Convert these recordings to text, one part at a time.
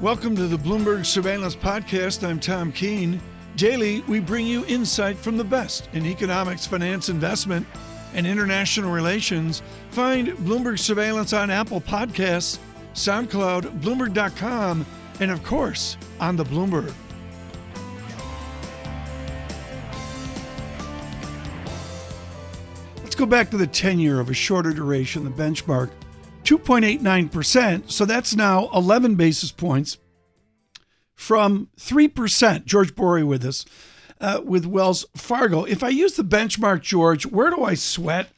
Welcome to the Bloomberg Surveillance Podcast. I'm Tom Keene. Daily, we bring you insight from the best in economics, finance, investment, and international relations. Find Bloomberg Surveillance on Apple Podcasts, SoundCloud, Bloomberg.com, and of course, on the Bloomberg. Let's go back to the 10 year of a shorter duration, the benchmark 2.89%. So that's now 11 basis points from 3%. George Bory with us uh, with Wells Fargo. If I use the benchmark, George, where do I sweat?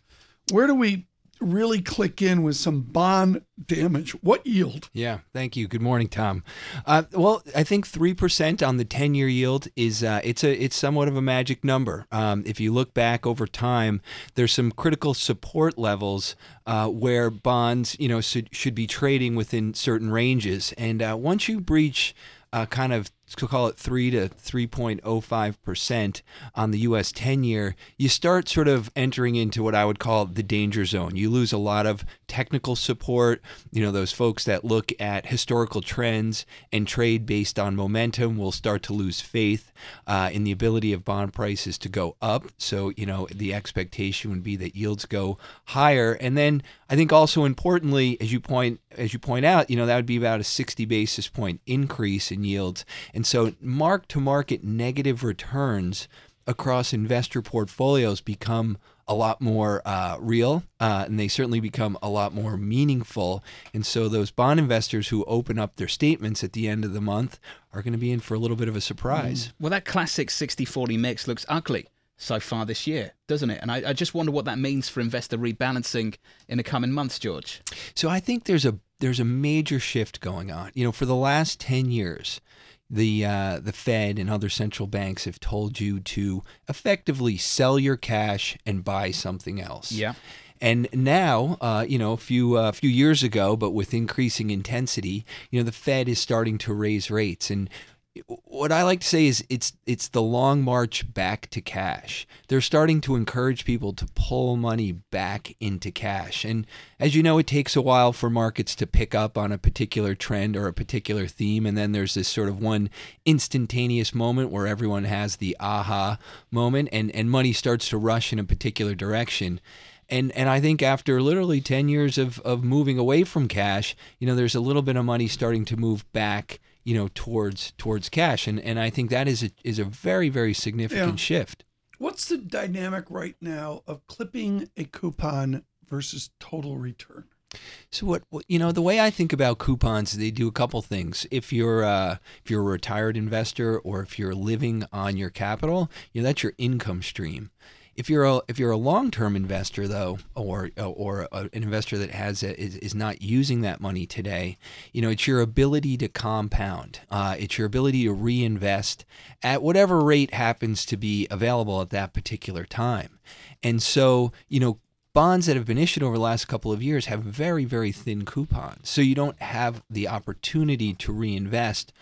Where do we really click in with some bond damage. What yield? Yeah, thank you. Good morning, Tom. Uh, well, I think three percent on the ten-year yield is uh, it's a it's somewhat of a magic number. Um, if you look back over time, there's some critical support levels uh, where bonds, you know, should, should be trading within certain ranges, and uh, once you breach uh, kind of to call it 3 to 3.05% on the US 10 year, you start sort of entering into what I would call the danger zone. You lose a lot of technical support, you know, those folks that look at historical trends and trade based on momentum will start to lose faith uh, in the ability of bond prices to go up. So, you know, the expectation would be that yields go higher. And then I think also importantly, as you point as you point out, you know, that would be about a 60 basis point increase in yields. And so mark to market negative returns across investor portfolios become a lot more uh, real uh, and they certainly become a lot more meaningful. And so those bond investors who open up their statements at the end of the month are going to be in for a little bit of a surprise. Mm. Well, that classic 60 40 mix looks ugly so far this year, doesn't it? And I, I, just wonder what that means for investor rebalancing in the coming months, George. So I think there's a there's a major shift going on. You know, for the last ten years, the uh, the Fed and other central banks have told you to effectively sell your cash and buy something else. Yeah. And now, uh, you know, a few a uh, few years ago, but with increasing intensity, you know, the Fed is starting to raise rates, and what I like to say is it's it's the long march back to cash. They're starting to encourage people to pull money back into cash. And as you know, it takes a while for markets to pick up on a particular trend or a particular theme and then there's this sort of one instantaneous moment where everyone has the aha moment and and money starts to rush in a particular direction. And and I think after literally 10 years of of moving away from cash, you know, there's a little bit of money starting to move back you know towards towards cash and and I think that is a is a very very significant yeah. shift. What's the dynamic right now of clipping a coupon versus total return? So what you know the way I think about coupons, they do a couple things. If you're uh, if you're a retired investor or if you're living on your capital, you know that's your income stream. If you're a if you're a long term investor though, or or an investor that has a, is, is not using that money today, you know it's your ability to compound. Uh, it's your ability to reinvest at whatever rate happens to be available at that particular time. And so you know bonds that have been issued over the last couple of years have very, very thin coupons. So you don't have the opportunity to reinvest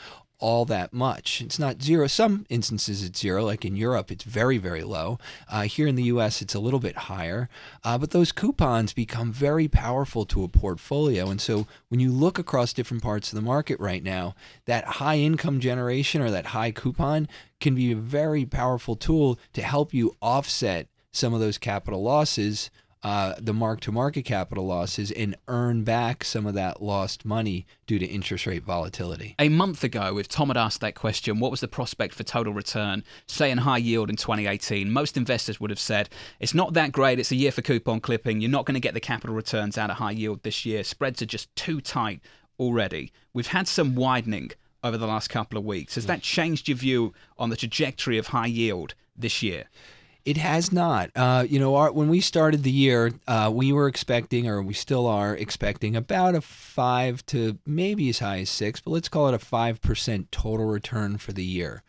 all that much. It's not zero. Some instances it's zero, like in Europe, it's very, very low. Uh, here in the US, it's a little bit higher. Uh, but those coupons become very powerful to a portfolio. And so when you look across different parts of the market right now, that high income generation or that high coupon can be a very powerful tool to help you offset some of those capital losses uh, the mark to market capital losses and earn back some of that lost money due to interest rate volatility. A month ago, if Tom had asked that question, what was the prospect for total return, say in high yield in 2018? Most investors would have said, it's not that great, it's a year for coupon clipping, you're not going to get the capital returns out of high yield this year, spreads are just too tight already. We've had some widening over the last couple of weeks. Has that changed your view on the trajectory of high yield this year? It has not. Uh, you know, our, when we started the year, uh, we were expecting, or we still are expecting, about a five to maybe as high as six, but let's call it a five percent total return for the year.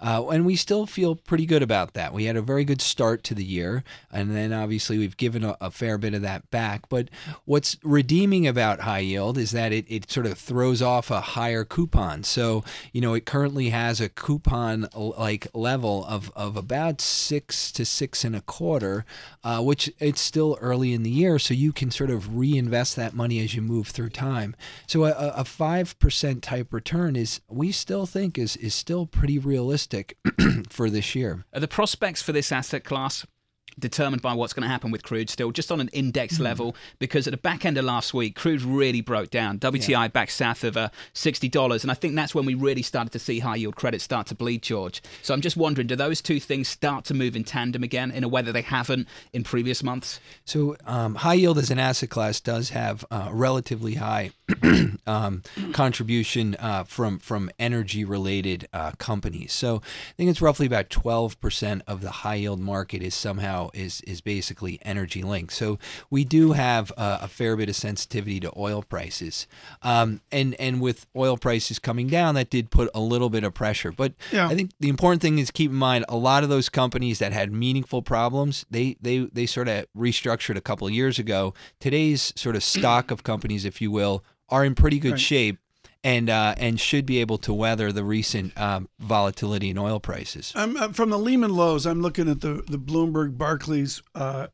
Uh, and we still feel pretty good about that. We had a very good start to the year, and then obviously we've given a, a fair bit of that back. But what's redeeming about high yield is that it, it sort of throws off a higher coupon. So, you know, it currently has a coupon like level of, of about six to six and a quarter, uh, which it's still early in the year, so you can sort of reinvest that money as you move through time. So a five percent type return is we still think is is still pretty realistic for this year. Are the prospects for this asset class determined by what's going to happen with crude still, just on an index mm. level, because at the back end of last week, crude really broke down. WTI yeah. back south of uh, $60. And I think that's when we really started to see high yield credit start to bleed, George. So I'm just wondering, do those two things start to move in tandem again in a way that they haven't in previous months? So um, high yield as an asset class does have uh, relatively high um, contribution uh, from from energy related uh, companies. So I think it's roughly about 12% of the high yield market is somehow is is basically energy linked. So we do have a, a fair bit of sensitivity to oil prices, um, and and with oil prices coming down, that did put a little bit of pressure. But yeah. I think the important thing is keep in mind a lot of those companies that had meaningful problems, they they they sort of restructured a couple of years ago. Today's sort of stock of companies, if you will, are in pretty good right. shape and uh, and should be able to weather the recent um, volatility in oil prices. I'm, uh, from the Lehman lows, I'm looking at the the Bloomberg Barclays uh,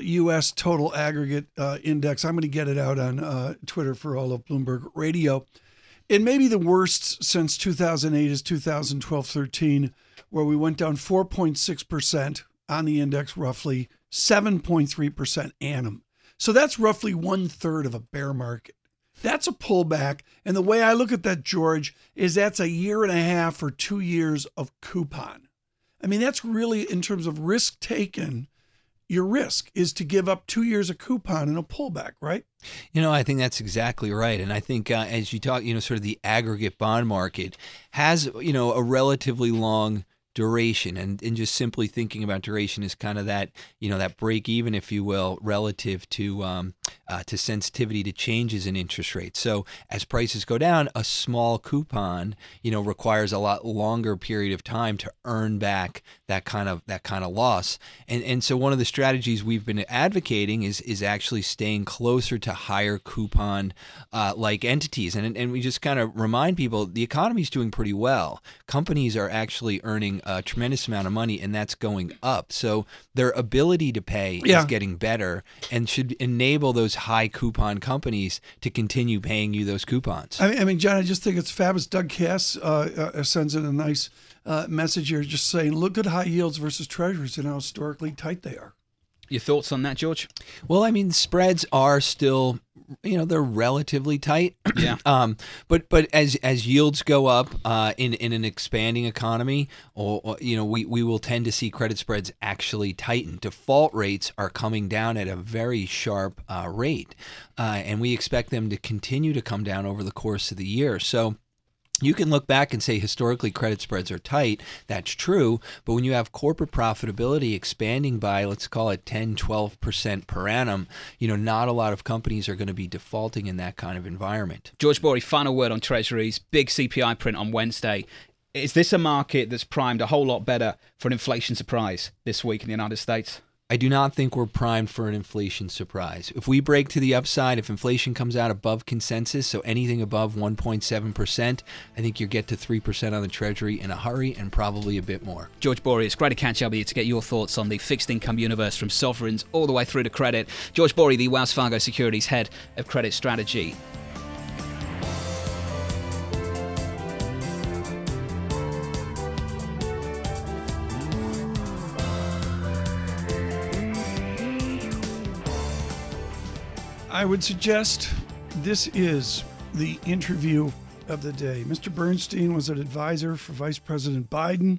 U.S. Uh, total aggregate uh, index. I'm going to get it out on uh, Twitter for all of Bloomberg Radio. It may be the worst since 2008 is 2012-13, where we went down 4.6 percent on the index, roughly 7.3 percent annum. So that's roughly one third of a bear market. That's a pullback. And the way I look at that, George, is that's a year and a half or two years of coupon. I mean, that's really, in terms of risk taken, your risk is to give up two years of coupon in a pullback, right? You know, I think that's exactly right. And I think uh, as you talk, you know, sort of the aggregate bond market has, you know, a relatively long duration and, and just simply thinking about duration is kind of that you know that break even if you will relative to um, uh, to sensitivity to changes in interest rates so as prices go down a small coupon you know requires a lot longer period of time to earn back that kind of that kind of loss and and so one of the strategies we've been advocating is is actually staying closer to higher coupon uh, like entities and and we just kind of remind people the economy is doing pretty well companies are actually earning a tremendous amount of money, and that's going up. So their ability to pay yeah. is getting better, and should enable those high coupon companies to continue paying you those coupons. I mean, I mean John, I just think it's fabulous. Doug Kass uh, uh, sends in a nice uh, message here, just saying, look at high yields versus treasuries and how historically tight they are. Your thoughts on that, George? Well, I mean, spreads are still you know they're relatively tight. Yeah. um, but but as as yields go up uh, in in an expanding economy, or, or, you know we we will tend to see credit spreads actually tighten. Default rates are coming down at a very sharp uh, rate, uh, and we expect them to continue to come down over the course of the year. So you can look back and say historically credit spreads are tight. That's true. But when you have corporate profitability expanding by, let's call it 10, 12% per annum, you know, not a lot of companies are going to be defaulting in that kind of environment. George Bory, final word on treasuries. Big CPI print on Wednesday. Is this a market that's primed a whole lot better for an inflation surprise this week in the United States? I do not think we're primed for an inflation surprise. If we break to the upside, if inflation comes out above consensus, so anything above 1.7%, I think you get to 3% on the Treasury in a hurry and probably a bit more. George Bory, it's great to catch up with you to get your thoughts on the fixed income universe from sovereigns all the way through to credit. George Bory, the Wells Fargo Securities Head of Credit Strategy. I would suggest this is the interview of the day. Mr. Bernstein was an advisor for Vice President Biden.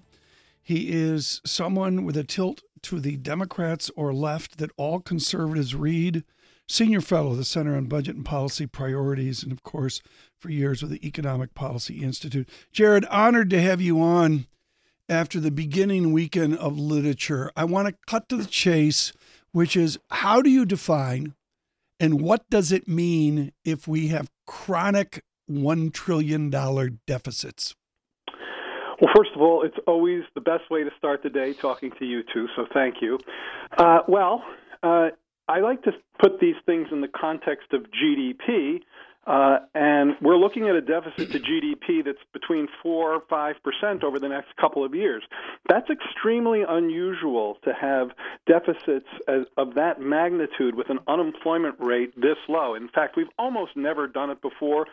He is someone with a tilt to the Democrats or left that all conservatives read. Senior fellow, of the Center on Budget and Policy Priorities, and of course, for years with the Economic Policy Institute. Jared, honored to have you on after the beginning weekend of literature. I want to cut to the chase, which is how do you define and what does it mean if we have chronic $1 trillion deficits? Well, first of all, it's always the best way to start the day talking to you two, so thank you. Uh, well, uh, I like to put these things in the context of GDP Uh, and we're looking at a deficit to GDP that's between 4 or 5% over the next couple of years. That's extremely unusual to have deficits as, of that magnitude with an unemployment rate this low. In fact, we've almost never done it before.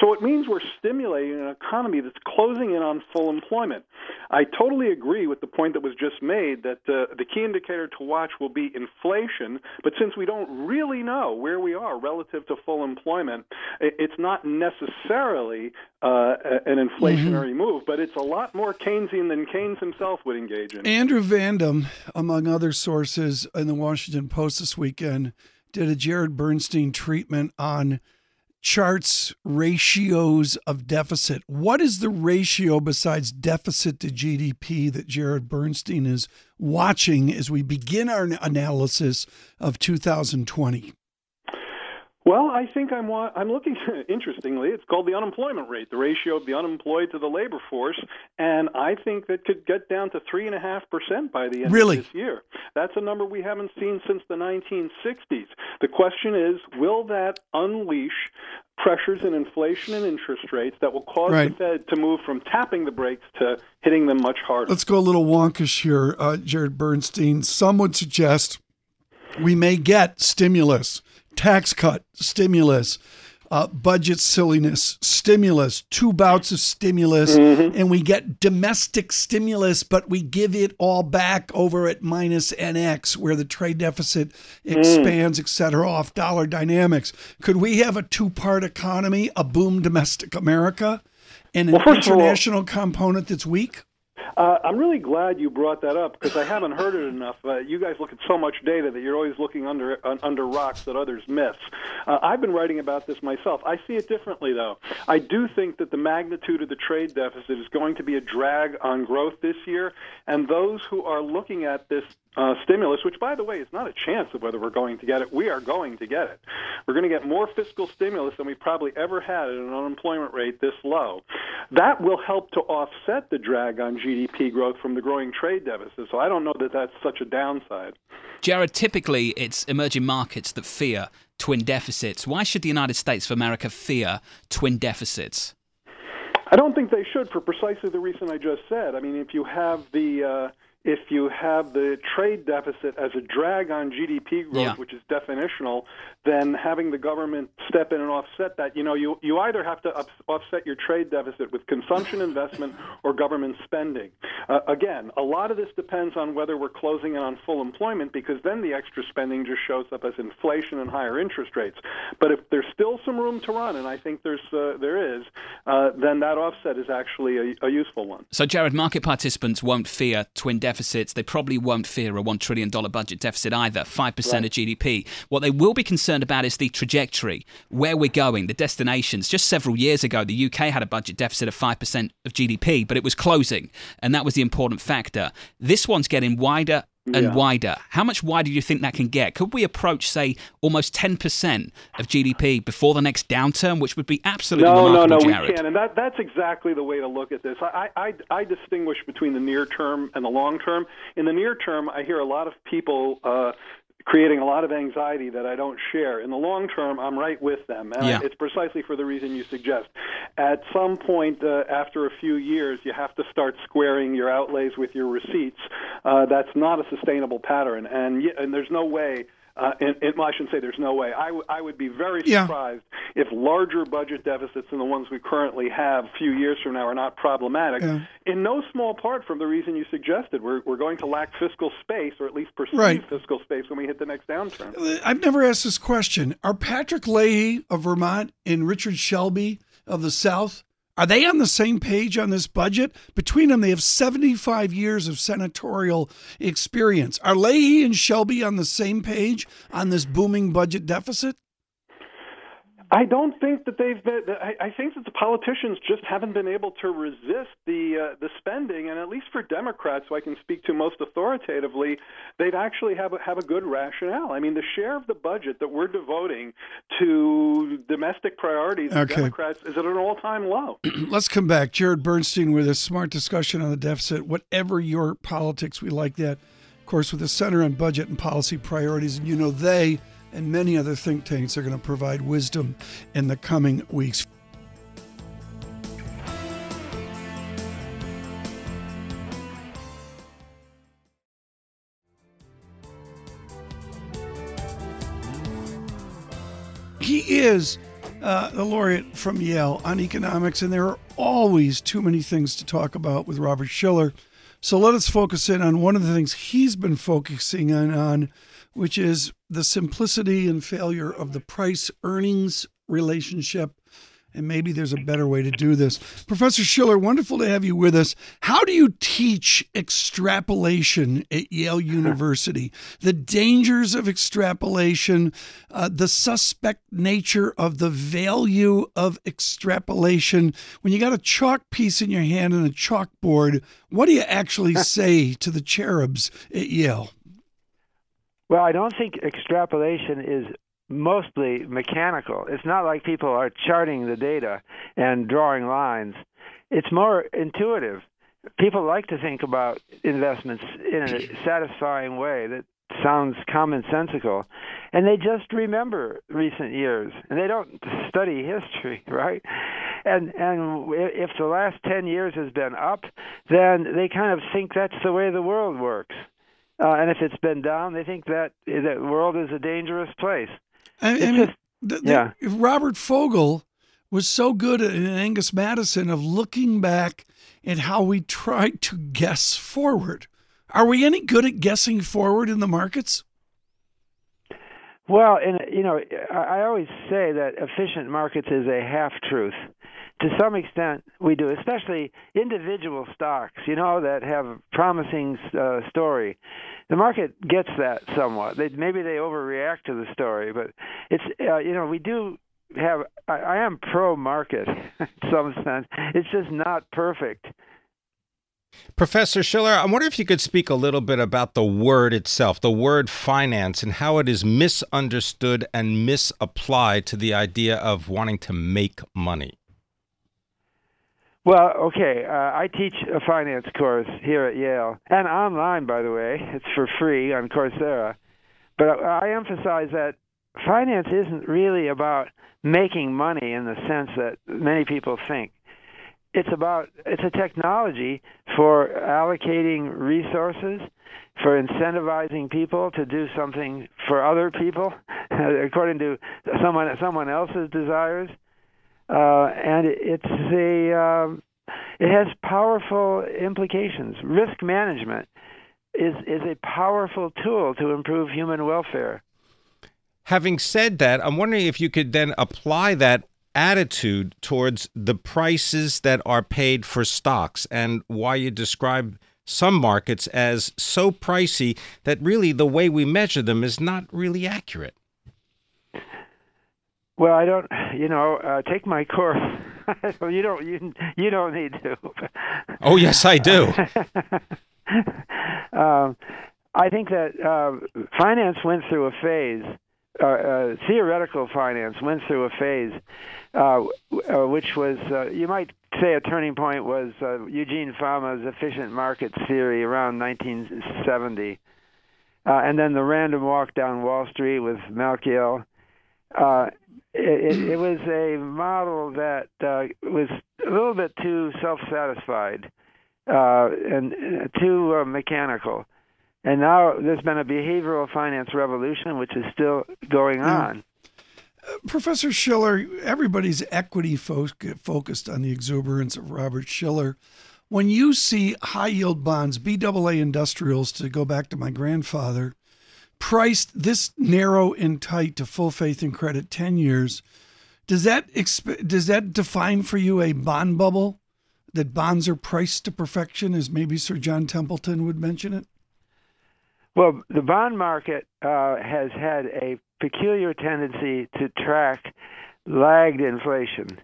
So it means we're stimulating an economy that's closing in on full employment. I totally agree with the point that was just made that uh, the key indicator to watch will be inflation, but since we don't really know where we are relative to full employment, it's not necessarily uh, an inflationary mm-hmm. move, but it's a lot more Keynesian than Keynes himself would engage in. Andrew Van Dam, among other sources in the Washington Post this weekend, did a Jared Bernstein treatment on charts ratios of deficit. What is the ratio besides deficit to GDP that Jared Bernstein is watching as we begin our analysis of 2020? Well, I think I'm I'm looking interestingly. It's called the unemployment rate, the ratio of the unemployed to the labor force, and I think that could get down to three and a half percent by the end really? of this year. That's a number we haven't seen since the 1960s. The question is, will that unleash pressures in inflation and interest rates that will cause right. the Fed to move from tapping the brakes to hitting them much harder? Let's go a little wonkish here, uh, Jared Bernstein. Some would suggest we may get stimulus tax cut, stimulus, uh, budget silliness, stimulus, two bouts of stimulus, mm-hmm. and we get domestic stimulus, but we give it all back over at minus NX, where the trade deficit expands, mm. et cetera, off dollar dynamics. Could we have a two part economy, a boom domestic America, and an well, international all, component that's weak? Uh, I'm really glad you brought that up because I haven't heard it enough. Uh, you guys look at so much data that you're always looking under uh, under rocks that others miss. Uh, I've been writing about this myself. I see it differently, though. I do think that the magnitude of the trade deficit is going to be a drag on growth this year, and those who are looking at this uh, stimulus, which, by the way, is not a chance of whether we're going to get it. We are going to get it. We're going to get more fiscal stimulus than we probably ever had at an unemployment rate this low. That will help to offset the drag on GDP growth from the growing trade deficit. So I don't know that that's such a downside. Jared, typically it's emerging markets that fear twin deficits. Why should the United States of America fear twin deficits? I don't think they should for precisely the reason I just said. I mean, if you have the uh, if you have the trade deficit as a drag on GDP growth, yeah. which is definitional, then having the government step in and offset that, you know, you, you either have to offset your trade deficit with consumption investment or government spending. Uh, again, a lot of this depends on whether we're closing in on full employment because then the extra spending just shows up as inflation and higher interest rates. But if there's still some room to run, and I think there's uh, there is, uh, then that offset is actually a, a useful one. So, Jared, market participants won't fear twin deficits deficits, they probably won't fear a $1 trillion budget deficit either, 5% right. of GDP. What they will be concerned about is the trajectory, where we're going, the destinations. Just several years ago, the UK had a budget deficit of 5% of GDP, but it was closing, and that was the important factor. This one's getting wider and yeah. wider. How much wider do you think that can get? Could we approach, say, almost 10% of GDP before the next downturn, which would be absolutely no, remarkable, No, no, Jared? we can. And that, that's exactly the way to look at this. I, I, I distinguish between the near term and the long term. In the near term, I hear a lot of people uh, creating a lot of anxiety that I don't share. In the long term, I'm right with them, and yeah. it's precisely for the reason you suggest. At some point, uh, after a few years, you have to start squaring your outlays with your receipts. Uh, that's not a sustainable pattern, and and there's no way uh, and, and well, I shouldn't say there's no way. I, w- I would be very surprised yeah. if larger budget deficits than the ones we currently have a few years from now are not problematic. Yeah. In no small part from the reason you suggested. We're, we're going to lack fiscal space, or at least perceived right. fiscal space, when we hit the next downturn. Uh, I've never asked this question. Are Patrick Leahy of Vermont and Richard Shelby of the South are they on the same page on this budget? Between them, they have 75 years of senatorial experience. Are Leahy and Shelby on the same page on this booming budget deficit? I don't think that they've been. I think that the politicians just haven't been able to resist the uh, the spending, and at least for Democrats, who I can speak to most authoritatively, they'd actually have a, have a good rationale. I mean, the share of the budget that we're devoting to domestic priorities okay. Democrats is at an all time low. Let's come back, Jared Bernstein, with a smart discussion on the deficit. Whatever your politics, we like that. Of course, with the Center on Budget and Policy Priorities, and you know they and many other think tanks are going to provide wisdom in the coming weeks. He is uh, the laureate from Yale on economics, and there are always too many things to talk about with Robert Shiller. So let us focus in on one of the things he's been focusing on, on which is the simplicity and failure of the price earnings relationship and maybe there's a better way to do this. Professor Shiller, wonderful to have you with us. How do you teach extrapolation at Yale University? the dangers of extrapolation, uh, the suspect nature of the value of extrapolation. When you got a chalk piece in your hand and a chalkboard, what do you actually say to the cherubs at Yale? Well, I don't think extrapolation is mostly mechanical. It's not like people are charting the data and drawing lines. It's more intuitive. People like to think about investments in a satisfying way that sounds commonsensical, and they just remember recent years, and they don't study history, right? And and if the last ten years has been up, then they kind of think that's the way the world works. Uh, and if it's been down, they think that the world is a dangerous place. I, I mean, the, the, yeah. Robert Fogel was so good in Angus Maddison of looking back at how we tried to guess forward. Are we any good at guessing forward in the markets? Well, and you know, I always say that efficient markets is a half truth to some extent we do especially individual stocks you know that have a promising uh, story. The market gets that somewhat. They maybe they overreact to the story but it's uh, you know we do have I, I am pro market in some sense. It's just not perfect. Professor Shiller, I wonder if you could speak a little bit about the word itself, the word finance, and how it is misunderstood and misapplied to the idea of wanting to make money. Well, okay. Uh, I teach a finance course here at Yale, and online, by the way. It's for free on Coursera. But I emphasize that finance isn't really about making money in the sense that many people think. It's about it's a technology for allocating resources, for incentivizing people to do something for other people according to someone someone else's desires uh, and it's a um, it has powerful implications. Risk management is is a powerful tool to improve human welfare. Having said that, I'm wondering if you could then apply that attitude towards the prices that are paid for stocks and why you describe some markets as so pricey that really the way we measure them is not really accurate. Well, I don't. You know, uh, take my course. you don't. You you don't need to. oh yes, I do. um, I think that uh, finance went through a phase. Uh, uh, theoretical finance went through a phase, uh, uh, which was uh, you might say a turning point was uh, Eugene Fama's efficient market theory around 1970, uh, and then the random walk down Wall Street with Malkiel. Uh, it, it, was a model that uh, was a little bit too self-satisfied uh, and uh, too uh, mechanical. And now there's been a behavioral finance revolution, which is still going on. Uh, Professor Shiller, everybody's equity fo- focused on the exuberance of Robert Shiller. When you see high yield bonds, BAA industrials, to go back to my grandfather, priced this narrow and tight to full faith and credit 10 years, does that exp- does that define for you a bond bubble that bonds are priced to perfection as maybe Sir John Templeton would mention it? Well, the bond market uh, has had a peculiar tendency to track lagged inflation.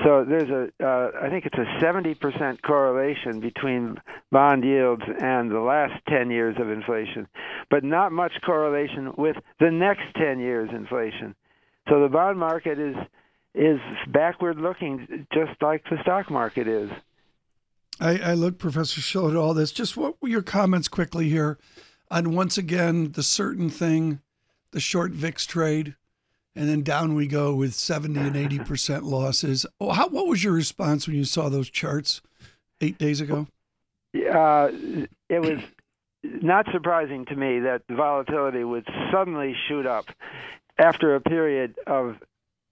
So there's a, uh, I think it's a 70% correlation between bond yields and the last 10 years of inflation, but not much correlation with the next 10 years inflation. So the bond market is is backward looking, just like the stock market is. I, I look, Professor Schill, at all this. Just what were your comments quickly here on once again the certain thing the short VIX trade, and then down we go with 70 and 80 percent losses. Oh, how, what was your response when you saw those charts eight days ago? Uh, it was not surprising to me that volatility would suddenly shoot up after a period of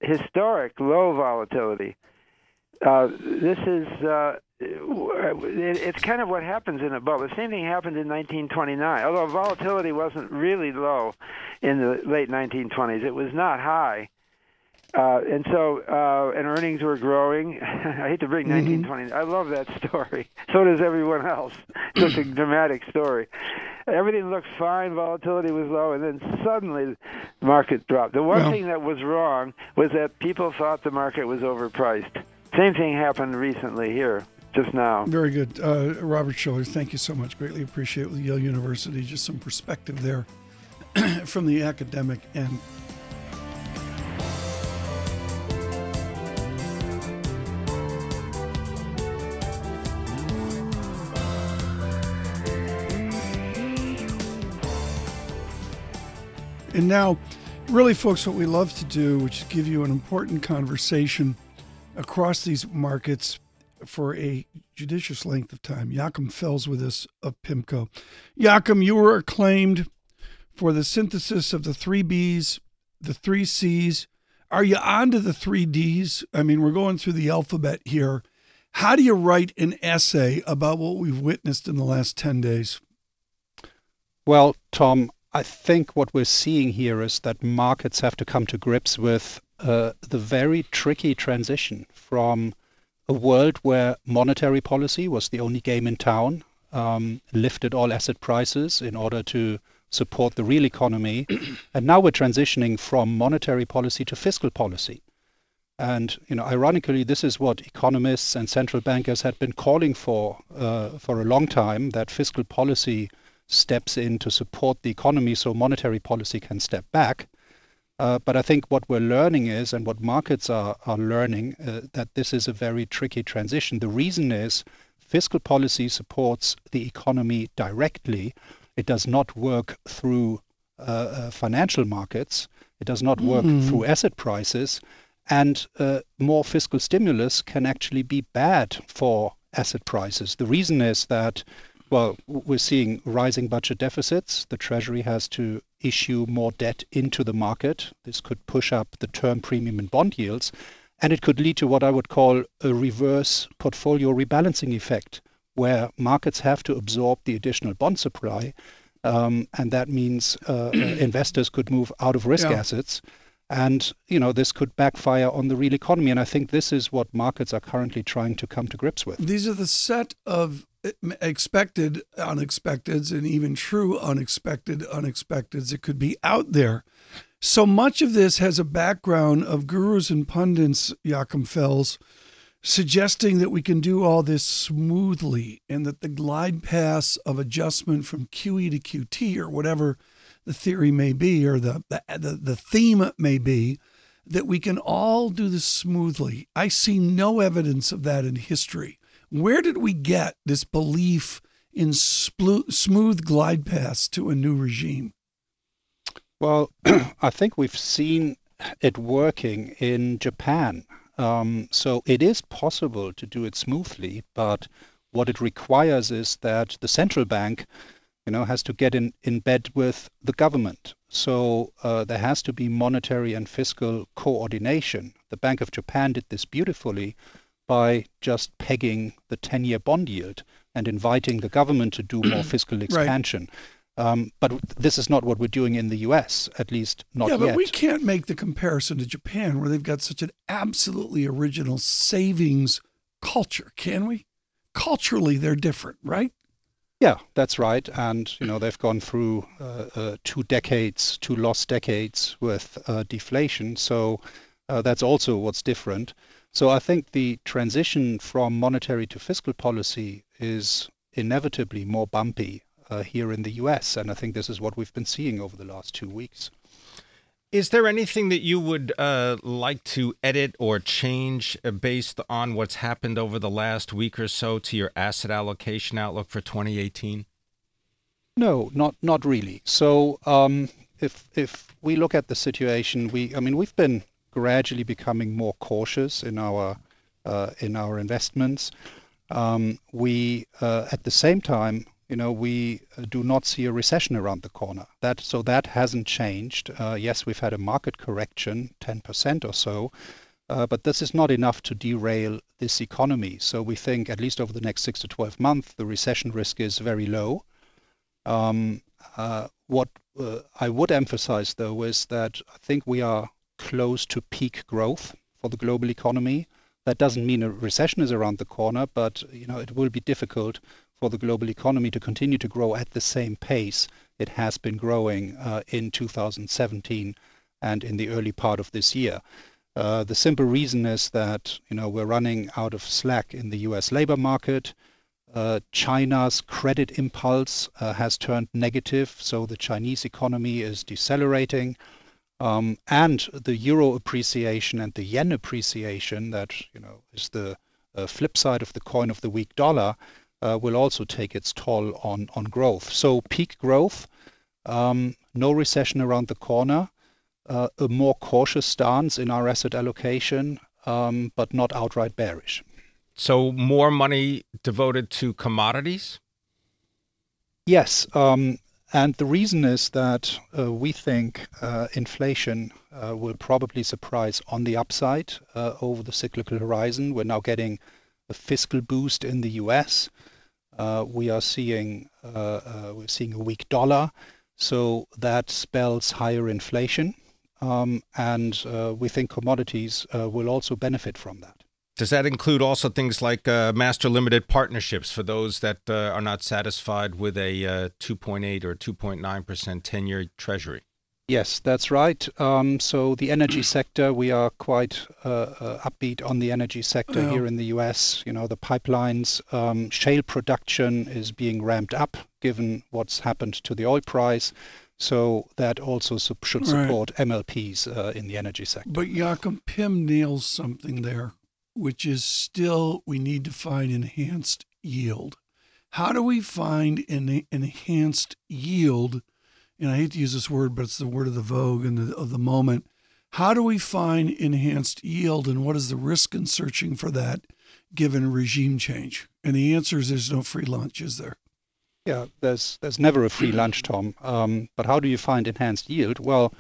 historic low volatility. Uh, this is uh, it's kind of what happens in a bubble. The same thing happened in 1929. Although volatility wasn't really low in the late 1920s, it was not high. Uh, and so, uh, and earnings were growing. I hate to bring mm-hmm. 1920. I love that story. So does everyone else. It's a dramatic story. Everything looked fine. Volatility was low, and then suddenly, the market dropped. The one thing that was wrong was that people thought the market was overpriced. Same thing happened recently here just now. Very good. Uh, Robert Shiller, thank you so much. Greatly appreciate it with Yale University. Just some perspective there from the academic end. And now, really, folks, what we love to do, which is give you an important conversation across these markets for a judicious length of time. Joachim Fels with us of PIMCO. Joachim, you were acclaimed for the synthesis of the three B's, the three C's. Are you on to the three D's? I mean, we're going through the alphabet here. How do you write an essay about what we've witnessed in the last 10 days? Well, Tom, I think what we're seeing here is that markets have to come to grips with uh, the very tricky transition from a world where monetary policy was the only game in town, um, lifted all asset prices in order to support the real economy. and now we're transitioning from monetary policy to fiscal policy. And you know, ironically, this is what economists and central bankers had been calling for uh, for a long time: that fiscal policy steps in to support the economy, so monetary policy can step back. Uh, but I think what we're learning is, and what markets are, are learning, uh, that this is a very tricky transition. The reason is fiscal policy supports the economy directly. It does not work through uh, uh financial markets. It does not work mm. through asset prices. And uh, more fiscal stimulus can actually be bad for asset prices. The reason is that well, we're seeing rising budget deficits. The Treasury has to issue more debt into the market. This could push up the term premium and bond yields, and it could lead to what I would call a reverse portfolio rebalancing effect, where markets have to absorb the additional bond supply, um, and that means uh, uh, investors could move out of risk yeah. assets. And you know this could backfire on the real economy, and I think this is what markets are currently trying to come to grips with. These are the set of expected unexpecteds and even true unexpected unexpecteds it could be out there. So much of this has a background of gurus and pundits, Joachim Fels, suggesting that we can do all this smoothly and that the glide paths of adjustment from QE to QT or whatever the theory may be or the, the, the theme may be, that we can all do this smoothly. I see no evidence of that in history. Where did we get this belief in spl- smooth glide paths to a new regime? Well, I think we've seen it working in Japan. Um, so it is possible to do it smoothly, but what it requires is that the central bank, you know, has to get in, in bed with the government. So uh, there has to be monetary and fiscal coordination. The Bank of Japan did this beautifully by just pegging the 10 year bond yield and inviting the government to do more fiscal expansion. Right. Um, but this is not what we're doing in the US, at least not yet. Yeah, but we can't make the comparison to Japan where they've got such an absolutely original savings culture, can we? Culturally, they're different, right? Yeah, that's right. And, you know, they've gone through uh, uh, two decades, two lost decades with uh, deflation. So uh, that's also what's different. So I think the transition from monetary to fiscal policy is inevitably more bumpy uh, here in the US. And I think this is what we've been seeing over the last two weeks. Is there anything that you would uh, like to edit or change uh, based on what's happened over the last week or so to your asset allocation outlook for 2018? No, not not really. So um, if if we look at the situation, we I mean we've been gradually becoming more cautious in our uh, in our investments. Um, we uh, at the same time, you know, we uh, do not see a recession around the corner. That so that hasn't changed. Uh, yes, we've had a market correction, 10% or so, uh, but this is not enough to derail this economy. So we think at least over the next six to 12 months, the recession risk is very low. Um, uh, what I would emphasize, though, is that I think we are close to peak growth for the global economy. That doesn't mean a recession is around the corner, but you know it will be difficult for the global economy to continue to grow at the same pace it has been growing uh, in 2017 and in the early part of this year. Uh, the simple reason is that you know we're running out of slack in the U.S. labor market. Uh, China's credit impulse uh, has turned negative, so the Chinese economy is decelerating. Um, and the euro appreciation and the yen appreciation, that you know is the uh, flip side of the coin of the weak dollar, uh, will also take its toll on on growth. So peak growth, um, no recession around the corner, uh, a more cautious stance in our asset allocation, um, but not outright bearish. So more money devoted to commodities? Yes. Um, and the reason is that uh, we think uh, inflation uh, will probably surprise on the upside uh, over the cyclical horizon. We're now getting a fiscal boost in the US. Uh, we are seeing uh, we're seeing a weak dollar, so that spells higher inflation. Um, and we think commodities will also benefit from that. Does that include also things like uh, master limited partnerships for those that uh, are not satisfied with a uh, 2.8 or 2.9% 10 year treasury? Yes, that's right. Um, so the energy sector, we are quite uh, upbeat on the energy sector here in the U.S. You know, the pipelines, um, shale production is being ramped up given what's happened to the oil price. So that also should support right. MLPs uh, in the energy sector. But Joachim Pim nails something there, which is still we need to find enhanced yield. How do we find an enhanced yield? And I hate to use this word, but it's the word of the vogue and the, of the moment. How do we find enhanced yield, and what is the risk in searching for that given regime change? And the answer is there's no free lunch, is there? Yeah, there's there's never a free lunch, Tom. Um, but how do you find enhanced yield? Well,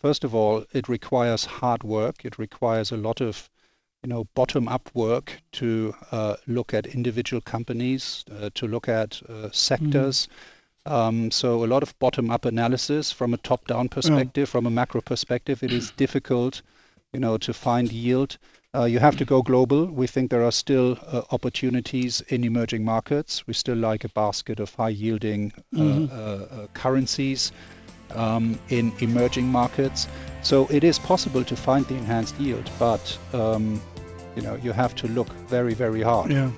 first of all, it requires hard work. It requires a lot of you know bottom-up work to uh, look at individual companies, uh, to look at uh, sectors. Mm-hmm. Um, so a lot of bottom-up analysis from a top-down perspective, yeah. from a macro perspective. It is difficult, you know, to find yield. Uh, you have to go global. We think there are still uh, opportunities in emerging markets. We still like a basket of high yielding uh, mm-hmm. Uh, uh, currencies um, in emerging markets. So it is possible to find the enhanced yield, but um, you know you have to look very, very hard. Yeah.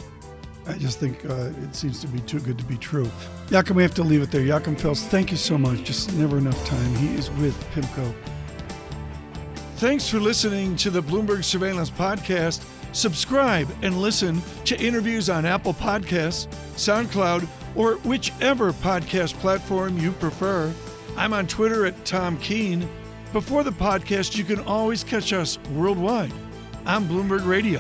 I just think uh, it seems to be too good to be true. Joachim, we have to leave it there. Joachim Fels, thank you so much. Just never enough time. He is with PIMCO. Thanks for listening to the Bloomberg Surveillance Podcast. Subscribe and listen to interviews on Apple Podcasts, SoundCloud, or whichever podcast platform you prefer. I'm on Twitter at Tom Keene. Before the podcast, you can always catch us worldwide on Bloomberg Radio.